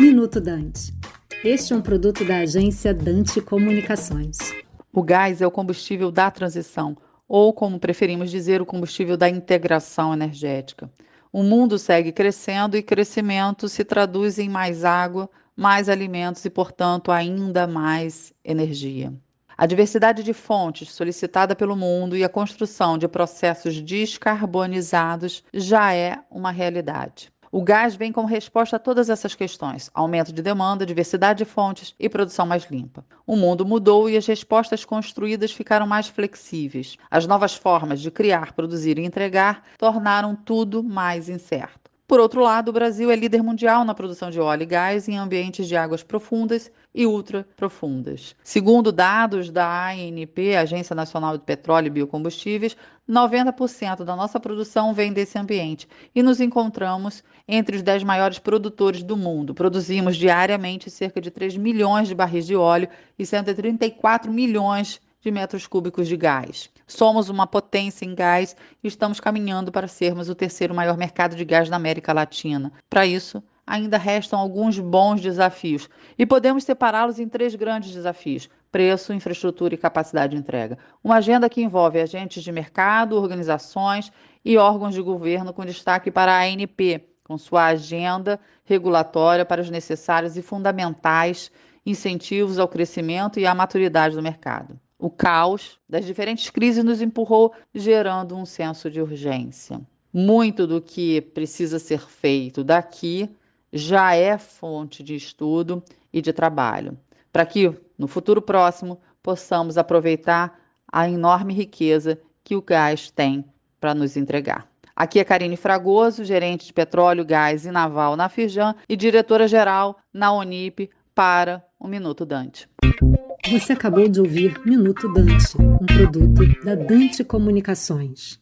Minuto Dante. Este é um produto da agência Dante Comunicações. O gás é o combustível da transição, ou como preferimos dizer, o combustível da integração energética. O mundo segue crescendo e crescimento se traduz em mais água, mais alimentos e, portanto, ainda mais energia. A diversidade de fontes solicitada pelo mundo e a construção de processos descarbonizados já é uma realidade. O gás vem como resposta a todas essas questões: aumento de demanda, diversidade de fontes e produção mais limpa. O mundo mudou e as respostas construídas ficaram mais flexíveis. As novas formas de criar, produzir e entregar tornaram tudo mais incerto. Por outro lado, o Brasil é líder mundial na produção de óleo e gás em ambientes de águas profundas e ultraprofundas. Segundo dados da ANP, Agência Nacional de Petróleo e Biocombustíveis, 90% da nossa produção vem desse ambiente e nos encontramos entre os 10 maiores produtores do mundo. Produzimos diariamente cerca de 3 milhões de barris de óleo e 134 milhões de de metros cúbicos de gás. Somos uma potência em gás e estamos caminhando para sermos o terceiro maior mercado de gás da América Latina. Para isso, ainda restam alguns bons desafios e podemos separá-los em três grandes desafios: preço, infraestrutura e capacidade de entrega. Uma agenda que envolve agentes de mercado, organizações e órgãos de governo, com destaque para a ANP, com sua agenda regulatória para os necessários e fundamentais incentivos ao crescimento e à maturidade do mercado. O caos das diferentes crises nos empurrou, gerando um senso de urgência. Muito do que precisa ser feito daqui já é fonte de estudo e de trabalho, para que no futuro próximo possamos aproveitar a enorme riqueza que o gás tem para nos entregar. Aqui é Karine Fragoso, gerente de petróleo, gás e naval na Firjan e diretora-geral na Unip para o Minuto Dante. Você acabou de ouvir Minuto Dante, um produto da Dante Comunicações.